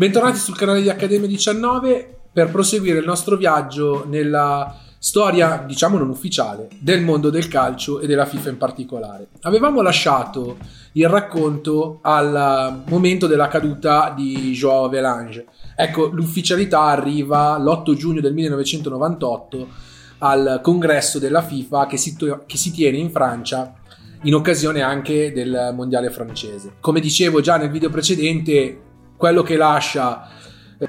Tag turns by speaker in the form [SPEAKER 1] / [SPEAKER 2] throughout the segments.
[SPEAKER 1] Bentornati sul canale di Accademia 19 per proseguire il nostro viaggio nella storia, diciamo non ufficiale, del mondo del calcio e della FIFA in particolare. Avevamo lasciato il racconto al momento della caduta di Joao Avelange. Ecco, l'ufficialità arriva l'8 giugno del 1998 al congresso della FIFA che si, to- che si tiene in Francia in occasione anche del mondiale francese. Come dicevo già nel video precedente, quello che lascia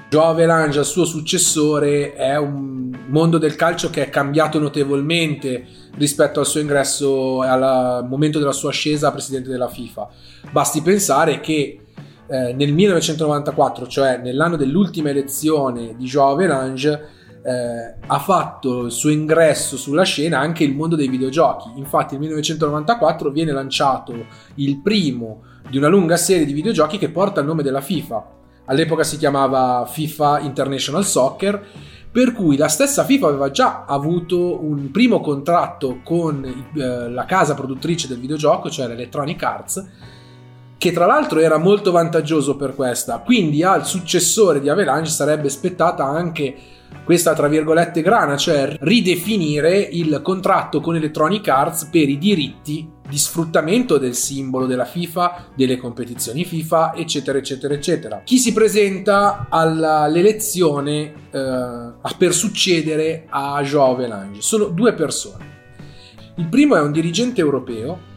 [SPEAKER 1] Joao Avelange al suo successore è un mondo del calcio che è cambiato notevolmente rispetto al suo ingresso al momento della sua ascesa a presidente della FIFA. Basti pensare che eh, nel 1994, cioè nell'anno dell'ultima elezione di Joao Avelange, eh, ha fatto il suo ingresso sulla scena anche il mondo dei videogiochi. Infatti, nel 1994 viene lanciato il primo di una lunga serie di videogiochi che porta il nome della FIFA all'epoca si chiamava FIFA International Soccer, per cui la stessa FIFA aveva già avuto un primo contratto con eh, la casa produttrice del videogioco, cioè l'Electronic Arts, che tra l'altro era molto vantaggioso per questa, quindi al successore di Avalanche sarebbe spettata anche questa tra virgolette grana, cioè ridefinire il contratto con Electronic Arts per i diritti di sfruttamento del simbolo della FIFA, delle competizioni FIFA, eccetera, eccetera, eccetera. Chi si presenta all'elezione eh, per succedere a Joao Velange? Sono due persone. Il primo è un dirigente europeo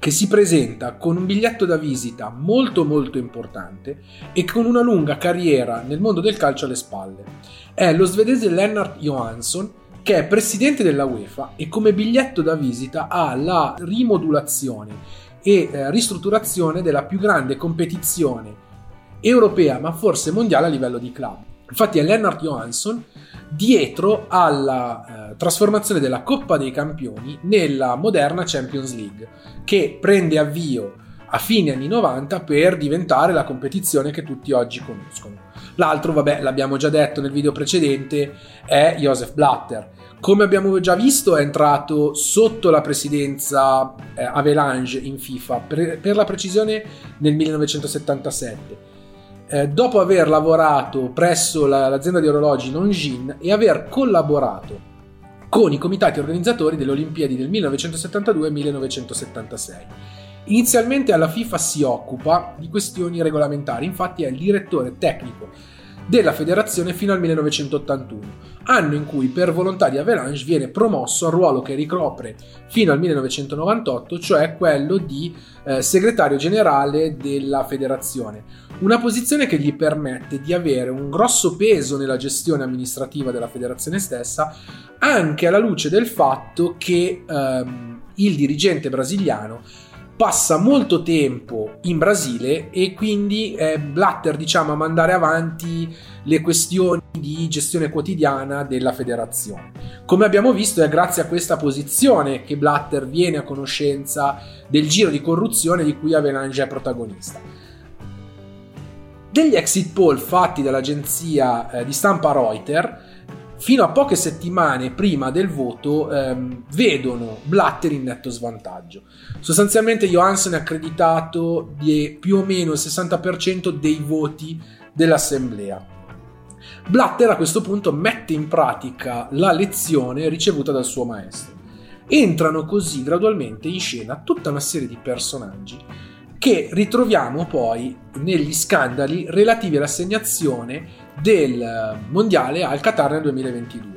[SPEAKER 1] che si presenta con un biglietto da visita molto molto importante e con una lunga carriera nel mondo del calcio alle spalle. È lo svedese Lennart Johansson che è presidente della UEFA e come biglietto da visita ha la rimodulazione e eh, ristrutturazione della più grande competizione europea, ma forse mondiale a livello di club. Infatti è Lennart Johansson dietro alla eh, trasformazione della Coppa dei Campioni nella moderna Champions League, che prende avvio a fine anni 90 per diventare la competizione che tutti oggi conoscono. L'altro, vabbè, l'abbiamo già detto nel video precedente, è Joseph Blatter. Come abbiamo già visto, è entrato sotto la presidenza eh, Avalanche in FIFA, per, per, la precisione nel 1977. Eh, dopo aver lavorato presso la, l'azienda di orologi Longines e aver collaborato con i comitati organizzatori delle Olimpiadi del 1972 e 1976. Inizialmente alla FIFA si occupa di questioni regolamentari, infatti è il direttore tecnico della federazione fino al 1981, anno in cui per volontà di Avalanche viene promosso al ruolo che ricopre fino al 1998, cioè quello di eh, segretario generale della federazione, una posizione che gli permette di avere un grosso peso nella gestione amministrativa della federazione stessa, anche alla luce del fatto che ehm, il dirigente brasiliano passa molto tempo in Brasile e quindi è Blatter diciamo a mandare avanti le questioni di gestione quotidiana della federazione. Come abbiamo visto è grazie a questa posizione che Blatter viene a conoscenza del giro di corruzione di cui Avelange è protagonista. Degli exit poll fatti dall'agenzia eh, di stampa Reuters fino a poche settimane prima del voto ehm, vedono Blatter in netto svantaggio. Sostanzialmente Johansen è accreditato di più o meno il 60% dei voti dell'assemblea. Blatter a questo punto mette in pratica la lezione ricevuta dal suo maestro. Entrano così gradualmente in scena tutta una serie di personaggi che ritroviamo poi negli scandali relativi all'assegnazione del mondiale al Qatar nel 2022.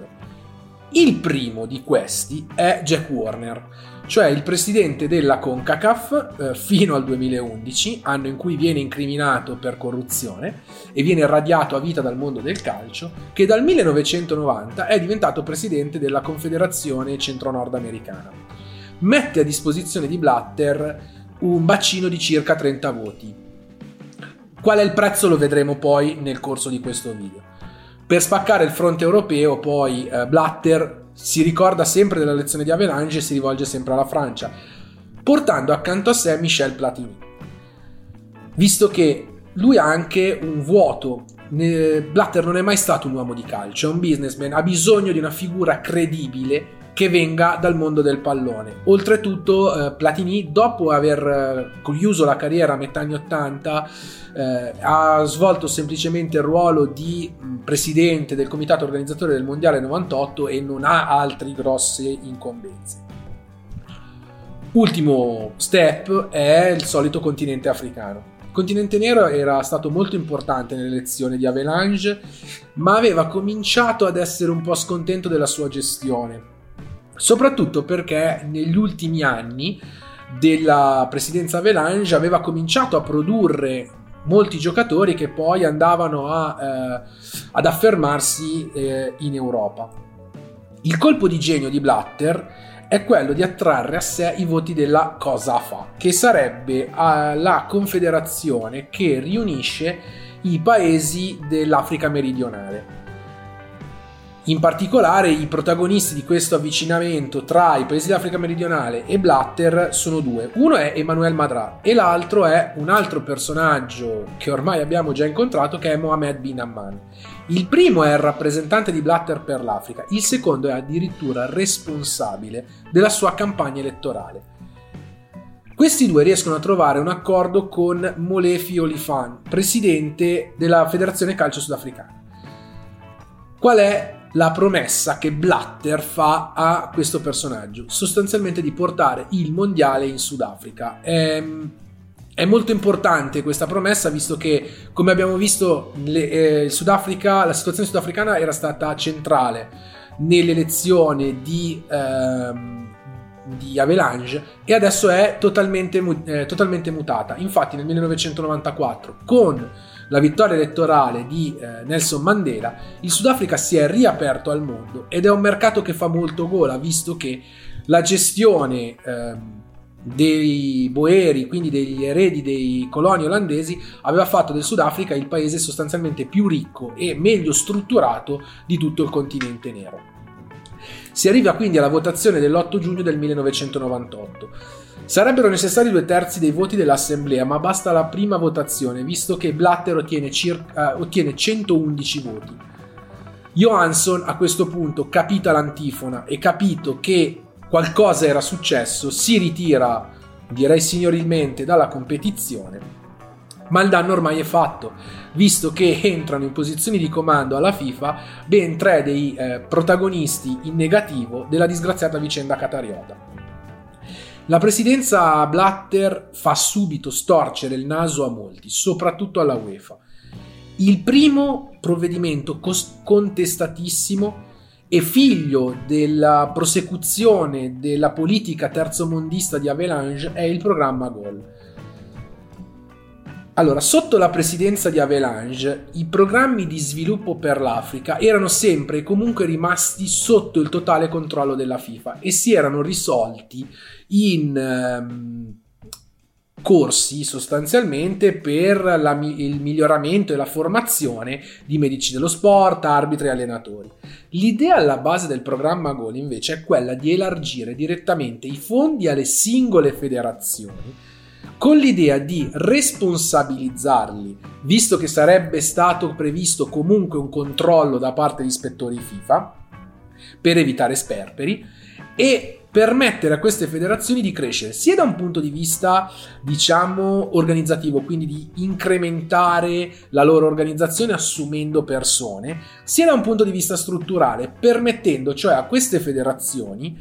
[SPEAKER 1] Il primo di questi è Jack Warner, cioè il presidente della CONCACAF eh, fino al 2011, anno in cui viene incriminato per corruzione e viene radiato a vita dal mondo del calcio, che dal 1990 è diventato presidente della Confederazione Centro-Nord Americana. Mette a disposizione di Blatter un bacino di circa 30 voti, Qual è il prezzo lo vedremo poi nel corso di questo video. Per spaccare il fronte europeo poi eh, Blatter si ricorda sempre della lezione di Avalanche e si rivolge sempre alla Francia, portando accanto a sé Michel Platini. Visto che lui ha anche un vuoto, Blatter non è mai stato un uomo di calcio, è un businessman, ha bisogno di una figura credibile che venga dal mondo del pallone. Oltretutto eh, Platini dopo aver eh, chiuso la carriera a metà anni 80 eh, ha svolto semplicemente il ruolo di mh, presidente del comitato organizzatore del Mondiale 98 e non ha altre grosse incombenze. Ultimo step è il solito continente africano. Il continente nero era stato molto importante nell'elezione di Avalanche, ma aveva cominciato ad essere un po' scontento della sua gestione soprattutto perché negli ultimi anni della presidenza Avalanche aveva cominciato a produrre molti giocatori che poi andavano a, eh, ad affermarsi eh, in Europa. Il colpo di genio di Blatter è quello di attrarre a sé i voti della COSAFA, che sarebbe eh, la confederazione che riunisce i paesi dell'Africa meridionale. In particolare i protagonisti di questo avvicinamento tra i paesi dell'Africa meridionale e Blatter sono due. Uno è Emmanuel Madra e l'altro è un altro personaggio che ormai abbiamo già incontrato che è Mohamed bin Amman. Il primo è il rappresentante di Blatter per l'Africa, il secondo è addirittura responsabile della sua campagna elettorale. Questi due riescono a trovare un accordo con Molefi Olifan, presidente della Federazione Calcio Sudafricana. Qual è la promessa che Blatter fa a questo personaggio, sostanzialmente di portare il mondiale in Sudafrica. È, ehm, è molto importante questa promessa, visto che, come abbiamo visto, le, eh, Sudafrica, la situazione sudafricana era stata centrale nell'elezione di, ehm, di Avalanche e adesso è totalmente, eh, totalmente mutata. Infatti, nel 1994, con la vittoria elettorale di eh, Nelson Mandela, il Sudafrica si è riaperto al mondo ed è un mercato che fa molto gola, visto che la gestione eh, dei boeri, quindi degli eredi dei coloni olandesi, aveva fatto del Sudafrica il paese sostanzialmente più ricco e meglio strutturato di tutto il continente nero. Si arriva quindi alla votazione dell'8 giugno del 1998. Sarebbero necessari due terzi dei voti dell'assemblea, ma basta la prima votazione, visto che Blatter ottiene, circa, uh, ottiene 111 voti. Johansson a questo punto, capita l'antifona e capito che qualcosa era successo, si ritira, direi signorilmente, dalla competizione. Ma il danno ormai è fatto, visto che entrano in posizioni di comando alla FIFA ben tre dei eh, protagonisti in negativo della disgraziata vicenda catariota. La presidenza Blatter fa subito storcere il naso a molti, soprattutto alla UEFA. Il primo provvedimento contestatissimo e figlio della prosecuzione della politica terzomondista di Avalanche è il programma Gol. Allora, sotto la presidenza di Avalanche, i programmi di sviluppo per l'Africa erano sempre e comunque rimasti sotto il totale controllo della FIFA e si erano risolti in ehm, corsi sostanzialmente per la, il miglioramento e la formazione di medici dello sport, arbitri e allenatori. L'idea alla base del programma Goal invece è quella di elargire direttamente i fondi alle singole federazioni con l'idea di responsabilizzarli, visto che sarebbe stato previsto comunque un controllo da parte degli ispettori FIFA per evitare sperperi e permettere a queste federazioni di crescere sia da un punto di vista diciamo organizzativo quindi di incrementare la loro organizzazione assumendo persone sia da un punto di vista strutturale permettendo cioè a queste federazioni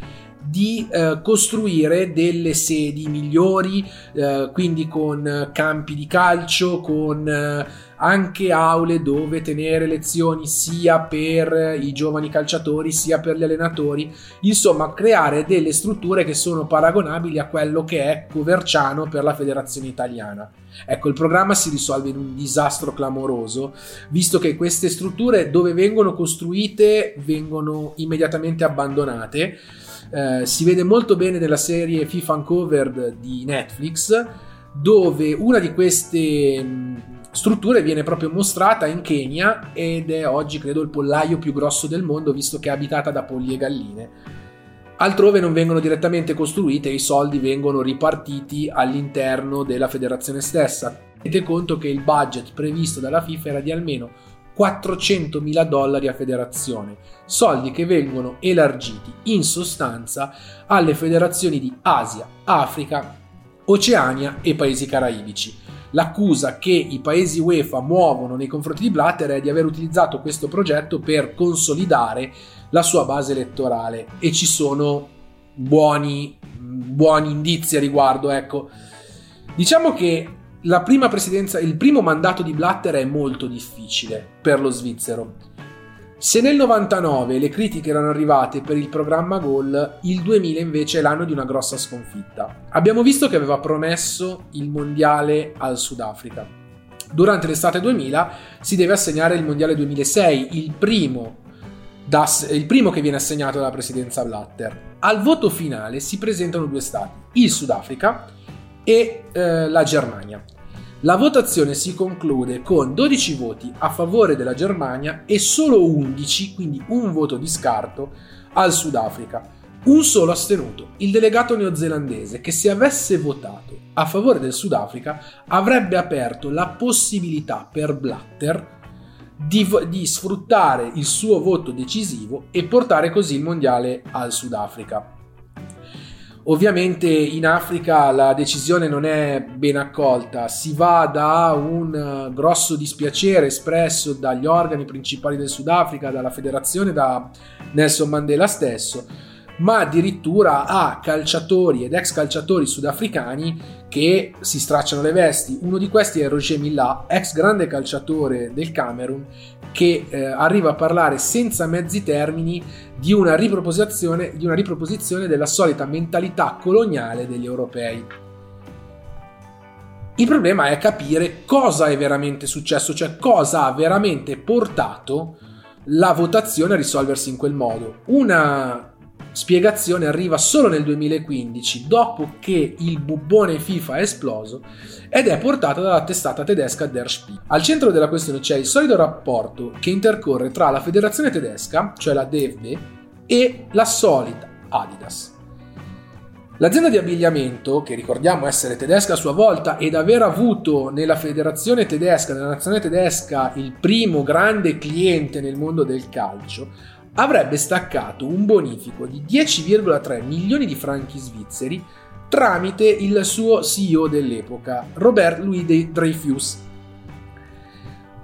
[SPEAKER 1] di eh, costruire delle sedi migliori, eh, quindi con campi di calcio, con eh, anche aule dove tenere lezioni sia per i giovani calciatori sia per gli allenatori, insomma creare delle strutture che sono paragonabili a quello che è Coverciano per la federazione italiana. Ecco, il programma si risolve in un disastro clamoroso, visto che queste strutture dove vengono costruite vengono immediatamente abbandonate eh, si vede molto bene nella serie FIFA Uncovered di Netflix, dove una di queste mh, strutture viene proprio mostrata in Kenya ed è oggi credo il pollaio più grosso del mondo, visto che è abitata da polli e galline. Altrove non vengono direttamente costruite i soldi vengono ripartiti all'interno della federazione stessa. Tenete conto che il budget previsto dalla FIFA era di almeno 400.000 dollari a federazione, soldi che vengono elargiti in sostanza alle federazioni di Asia, Africa, Oceania e paesi caraibici. L'accusa che i paesi UEFA muovono nei confronti di Blatter è di aver utilizzato questo progetto per consolidare la sua base elettorale e ci sono buoni, buoni indizi a riguardo. Ecco. Diciamo che la prima presidenza, il primo mandato di Blatter è molto difficile per lo svizzero. Se nel 99 le critiche erano arrivate per il programma Goal, il 2000 invece è l'anno di una grossa sconfitta. Abbiamo visto che aveva promesso il mondiale al Sudafrica. Durante l'estate 2000 si deve assegnare il mondiale 2006, il primo, da, il primo che viene assegnato dalla presidenza Blatter. Al voto finale si presentano due stati, il Sudafrica e eh, la Germania. La votazione si conclude con 12 voti a favore della Germania e solo 11, quindi un voto di scarto, al Sudafrica. Un solo astenuto, il delegato neozelandese, che se avesse votato a favore del Sudafrica avrebbe aperto la possibilità per Blatter di, di, sfruttare il suo voto decisivo e portare così il mondiale al Sudafrica. Ovviamente in Africa la decisione non è ben accolta, si va da un eh, grosso dispiacere espresso dagli organi principali del Sudafrica, dalla federazione, da Nelson Mandela stesso, ma addirittura a calciatori ed ex calciatori sudafricani che si stracciano le vesti. Uno di questi è Roger Millat, ex grande calciatore del Camerun, che eh, arriva a parlare senza mezzi termini di una, di una riproposizione della solita mentalità coloniale degli europei. Il problema è capire cosa è veramente successo, cioè cosa ha veramente portato la votazione a risolversi in quel modo. Una spiegazione arriva solo nel 2015, dopo che il bubbone FIFA è esploso ed è portata dalla testata tedesca Der Spiegel. Al centro della questione c'è il solido rapporto che intercorre tra la federazione tedesca, cioè la DFB, e la solita Adidas. L'azienda di abbigliamento, che ricordiamo essere tedesca a sua volta ed aver avuto nella federazione tedesca, nella nazione tedesca, il primo grande cliente nel mondo del calcio, avrebbe staccato un bonifico di 10,3 milioni di franchi svizzeri tramite il suo CEO dell'epoca, Robert Louis Dreyfus,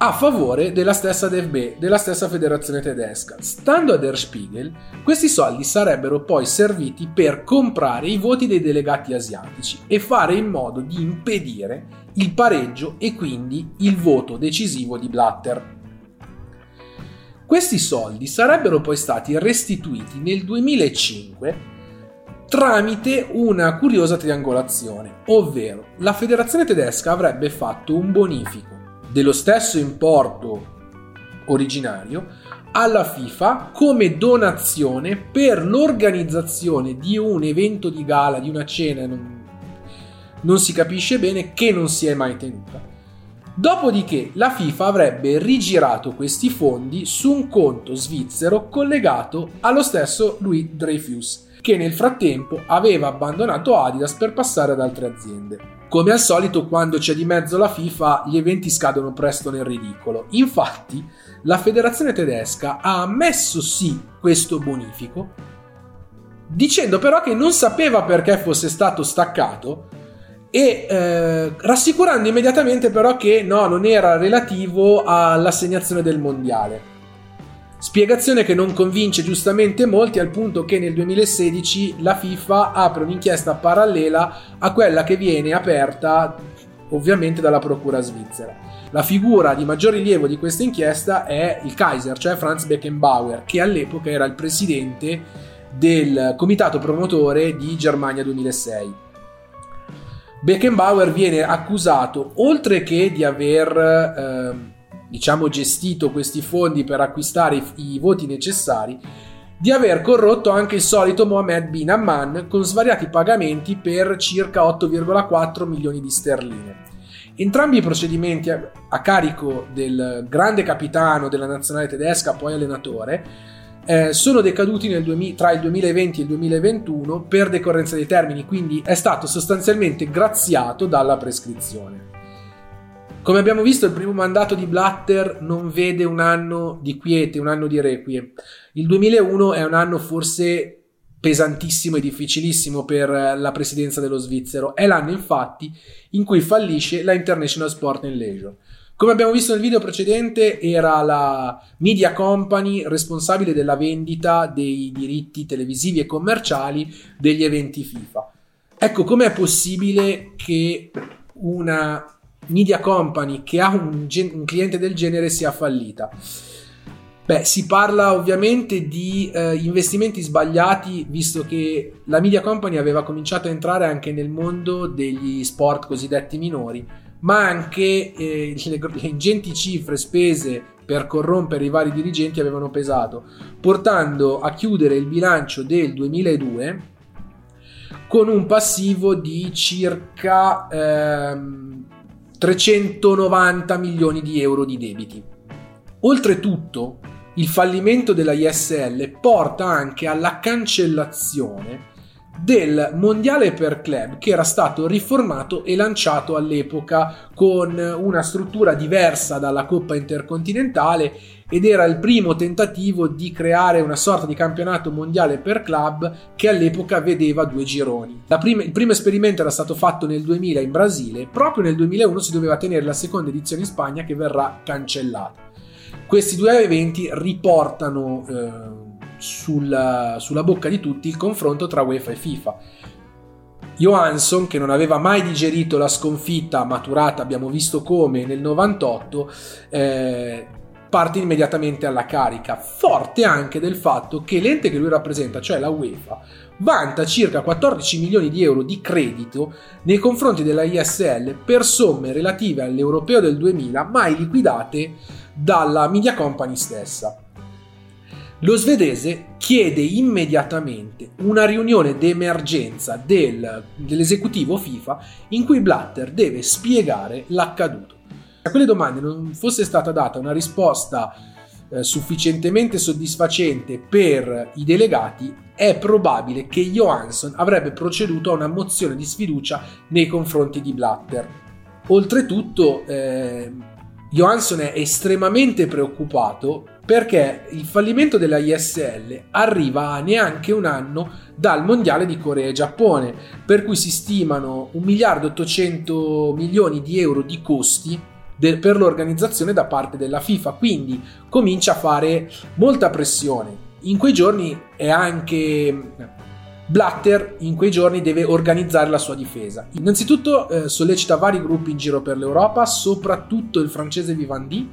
[SPEAKER 1] a favore della stessa DFB, della stessa federazione tedesca. Stando a Der Spiegel, questi soldi sarebbero poi serviti per comprare i voti dei delegati asiatici e fare in modo di impedire il pareggio e quindi il voto decisivo di Blatter. Questi soldi sarebbero poi stati restituiti nel 2005 tramite una curiosa triangolazione, ovvero la federazione tedesca avrebbe fatto un bonifico dello stesso importo originario alla FIFA come donazione per l'organizzazione di un evento di gala, di una cena, non, non si capisce bene, che non si è mai tenuta Dopodiché la FIFA avrebbe rigirato questi fondi su un conto svizzero collegato allo stesso Louis Dreyfus, che nel frattempo aveva abbandonato Adidas per passare ad altre aziende. Come al solito, quando c'è di mezzo la FIFA, gli eventi scadono presto nel ridicolo. Infatti, la federazione tedesca ha ammesso sì questo bonifico, dicendo però che non sapeva perché fosse stato staccato e eh, rassicurando immediatamente però che no, non era relativo all'assegnazione del mondiale. Spiegazione che non convince giustamente molti al punto che nel 2016 la FIFA apre un'inchiesta parallela a quella che viene aperta ovviamente dalla procura svizzera. La figura di maggior rilievo di questa inchiesta è il Kaiser, cioè Franz Beckenbauer, che all'epoca era il presidente del comitato promotore di Germania 2006. Beckenbauer viene accusato, oltre che di aver eh, diciamo gestito questi fondi per acquistare i, i voti necessari, di aver corrotto anche il solito Mohamed bin Amman con svariati pagamenti per circa 8,4 milioni di sterline. Entrambi i procedimenti a, a carico del grande capitano della nazionale tedesca, poi allenatore, eh, sono decaduti 2000, tra il 2020 e il 2021 per decorrenza dei termini, quindi è stato sostanzialmente graziato dalla prescrizione. Come abbiamo visto, il primo mandato di Blatter non vede un anno di quiete, un anno di requiem. Il 2001 è un anno forse pesantissimo e difficilissimo per la presidenza dello svizzero. È l'anno, infatti, in cui fallisce la International Sport and Leisure. Come abbiamo visto nel video precedente, era la media company responsabile della vendita dei diritti televisivi e commerciali degli eventi FIFA. Ecco, com'è possibile che una media company che ha un, gen- un cliente del genere sia fallita? Beh, si parla ovviamente di eh, investimenti sbagliati, visto che la media company aveva cominciato a entrare anche nel mondo degli sport cosiddetti minori, ma anche eh, le, le ingenti cifre spese per corrompere i vari dirigenti avevano pesato, portando a chiudere il bilancio del 2002 con un passivo di circa ehm, 390 milioni di euro di debiti. Oltretutto, il fallimento della ISL porta anche alla cancellazione del mondiale per club che era stato riformato e lanciato all'epoca con una struttura diversa dalla Coppa Intercontinentale ed era il primo tentativo di creare una sorta di campionato mondiale per club che all'epoca vedeva due gironi. Prima, il primo esperimento era stato fatto nel 2000 in Brasile, proprio nel 2001 si doveva tenere la seconda edizione in Spagna che verrà cancellata. Questi due eventi riportano eh, sulla, sulla bocca di tutti il confronto tra UEFA e FIFA. Johansson, che non aveva mai digerito la sconfitta maturata, abbiamo visto come nel 98, eh, parte immediatamente alla carica, forte anche del fatto che l'ente che lui rappresenta, cioè la UEFA, vanta circa 14 milioni di euro di credito nei confronti della ISL per somme relative all'europeo del 2000 mai liquidate dalla media company stessa. Lo svedese chiede immediatamente una riunione d'emergenza del, dell'esecutivo FIFA in cui Blatter deve spiegare l'accaduto. A quelle domande non fosse stata data una risposta eh, sufficientemente soddisfacente per i delegati, è probabile che Johansson avrebbe proceduto a una mozione di sfiducia nei confronti di Blatter. Oltretutto, eh, Johansson è estremamente preoccupato perché il fallimento della ISL arriva a neanche un anno dal mondiale di Corea e Giappone, per cui si stimano 1 miliardo e 800 milioni di euro di costi per l'organizzazione da parte della FIFA, quindi comincia a fare molta pressione. In quei giorni è anche Blatter in quei giorni deve organizzare la sua difesa. Innanzitutto eh, sollecita vari gruppi in giro per l'Europa, soprattutto il francese Vivendi,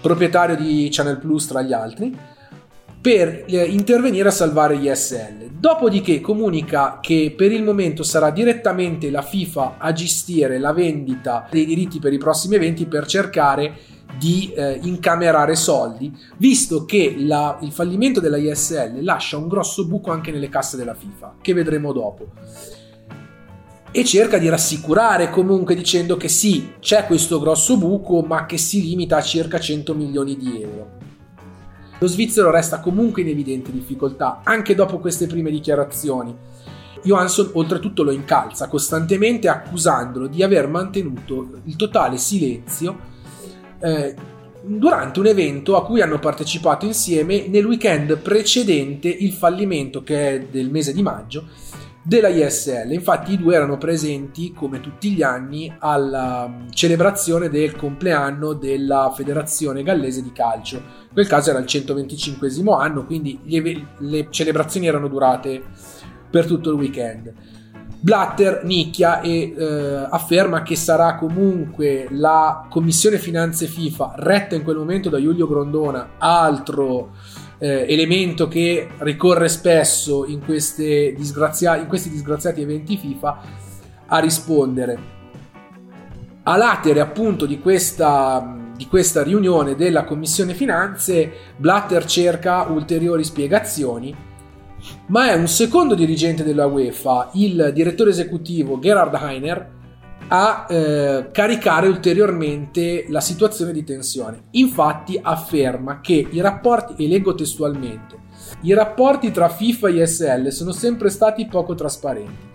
[SPEAKER 1] proprietario di Channel Plus tra gli altri, per eh, intervenire a salvare gli SL. Dopodiché comunica che per il momento sarà direttamente la FIFA a gestire la vendita dei diritti per i prossimi eventi per cercare di eh, incamerare soldi, visto che la, il fallimento della ISL lascia un grosso buco anche nelle casse della FIFA, che vedremo dopo. E cerca di rassicurare comunque dicendo che sì, c'è questo grosso buco, ma che si limita a circa 100 milioni di euro. Lo svizzero resta comunque in evidente difficoltà, anche dopo queste prime dichiarazioni. Johansson oltretutto lo incalza costantemente accusandolo di aver mantenuto il totale silenzio eh, durante un evento a cui hanno partecipato insieme nel weekend precedente il fallimento, che è del mese di maggio, della ISL. Infatti i due erano presenti, come tutti gli anni, alla mm, celebrazione del compleanno della Federazione Gallese di Calcio. In quel caso era il 125 anno, quindi le celebrazioni erano durate per tutto il weekend. Blatter nicchia e eh, afferma che sarà comunque la commissione finanze FIFA retta in quel momento da Giulio Grondona, altro eh, elemento che ricorre spesso in, disgrazia- in questi disgraziati eventi FIFA, a rispondere. A latere appunto di questa, di questa riunione della commissione finanze, Blatter cerca ulteriori spiegazioni ma è un secondo dirigente della UEFA, il direttore esecutivo Gerhard Heiner, a eh, caricare ulteriormente la situazione di tensione. Infatti afferma che i rapporti, e leggo testualmente, i rapporti tra FIFA e ISL sono sempre stati poco trasparenti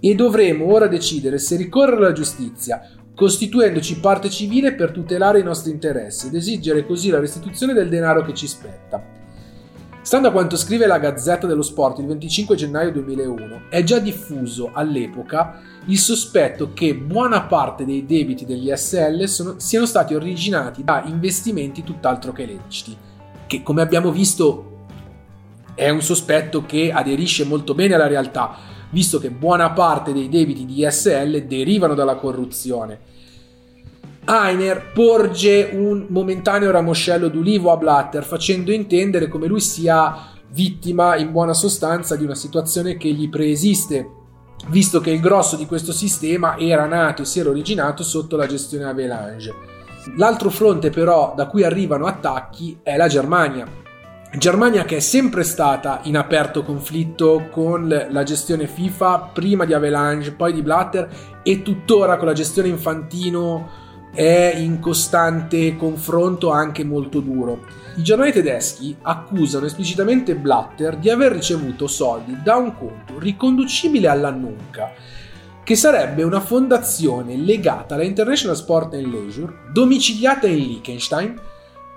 [SPEAKER 1] e dovremo ora decidere se ricorrere alla giustizia costituendoci parte civile per tutelare i nostri interessi ed esigere così la restituzione del denaro che ci spetta. Stando a quanto scrive la Gazzetta dello Sport il 25 gennaio 2001, è già diffuso all'epoca il sospetto che buona parte dei debiti degli SL sono, siano stati originati da investimenti tutt'altro che leciti, che come abbiamo visto è un sospetto che aderisce molto bene alla realtà, visto che buona parte dei debiti di SL derivano dalla corruzione. Einer porge un momentaneo ramoscello d'ulivo a Blatter, facendo intendere come lui sia vittima in buona sostanza di una situazione che gli preesiste, visto che il grosso di questo sistema era nato e si era originato sotto la gestione Avalanche. L'altro fronte però da cui arrivano attacchi è la Germania, Germania che è sempre stata in aperto conflitto con la gestione FIFA, prima di Avalanche, poi di Blatter e tuttora con la gestione Infantino è in costante confronto anche molto duro. I giornali tedeschi accusano esplicitamente Blatter di aver ricevuto soldi da un conto riconducibile all'Annunca, che sarebbe una fondazione legata alla International Sport and Leisure, domiciliata in Liechtenstein,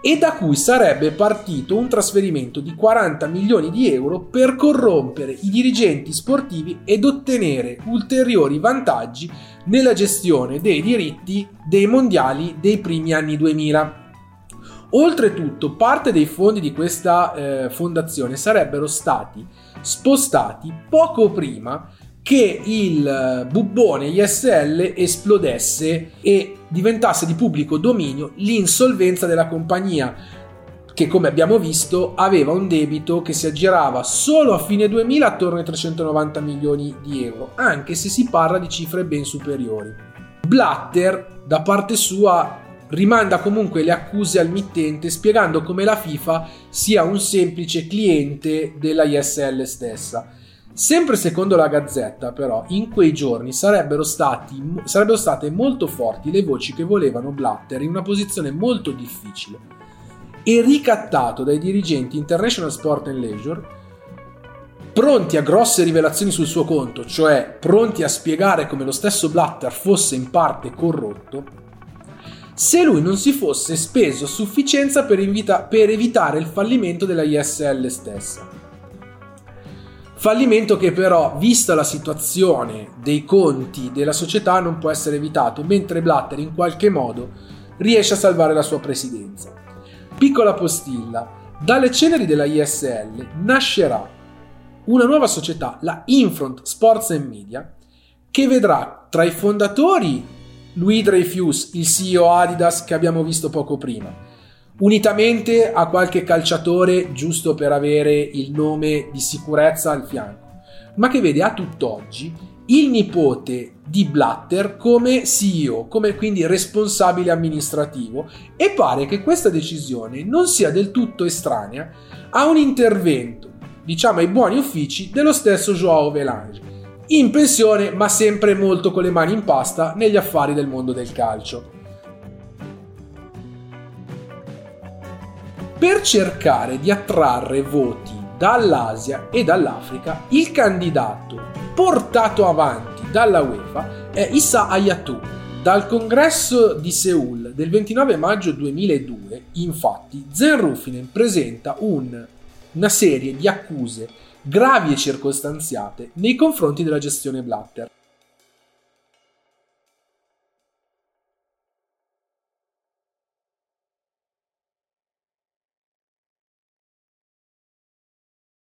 [SPEAKER 1] e da cui sarebbe partito un trasferimento di 40 milioni di euro per corrompere i dirigenti sportivi ed ottenere ulteriori vantaggi nella gestione dei diritti dei mondiali dei primi anni 2000. Oltretutto, parte dei fondi di questa eh, fondazione sarebbero stati spostati poco prima che il eh, bubbone ISL esplodesse e diventasse di pubblico dominio l'insolvenza della compagnia che come abbiamo visto aveva un debito che si aggirava solo a fine 2000 attorno ai 390 milioni di euro, anche se si parla di cifre ben superiori. Blatter, da parte sua, rimanda comunque le accuse al mittente spiegando come la FIFA sia un semplice cliente della ISL stessa Sempre secondo la Gazzetta, però, in quei giorni sarebbero, stati, sarebbero state molto forti le voci che volevano Blatter in una posizione molto difficile. E ricattato dai dirigenti International Sport and Leisure, pronti a grosse rivelazioni sul suo conto, cioè pronti a spiegare come lo stesso Blatter fosse in parte corrotto, se lui non si fosse speso a sufficienza per, invita- per evitare il fallimento della ISL stessa. Fallimento che però, vista la situazione dei conti della società, non può essere evitato, mentre Blatter in qualche modo riesce a salvare la sua presidenza. Piccola postilla, dalle ceneri della ISL nascerà una nuova società, la Infront Sports and Media, che vedrà tra i fondatori Louis Dreyfus, il CEO Adidas che abbiamo visto poco prima, unitamente a qualche calciatore giusto per avere il nome di sicurezza al fianco, ma che vede a tutt'oggi il nipote di Blatter come CEO, come quindi responsabile amministrativo e pare che questa decisione non sia del tutto estranea a un intervento, diciamo ai buoni uffici dello stesso Joao Velange, in pensione ma sempre molto con le mani in pasta negli affari del mondo del calcio. Per cercare di attrarre voti dall'Asia e dall'Africa, il candidato portato avanti dalla UEFA è Issa Ayatou. Dal congresso di Seoul del 29 maggio 2002, infatti, Zen Rufinen presenta un, una serie di accuse gravi e circostanziate nei confronti della gestione Blatter.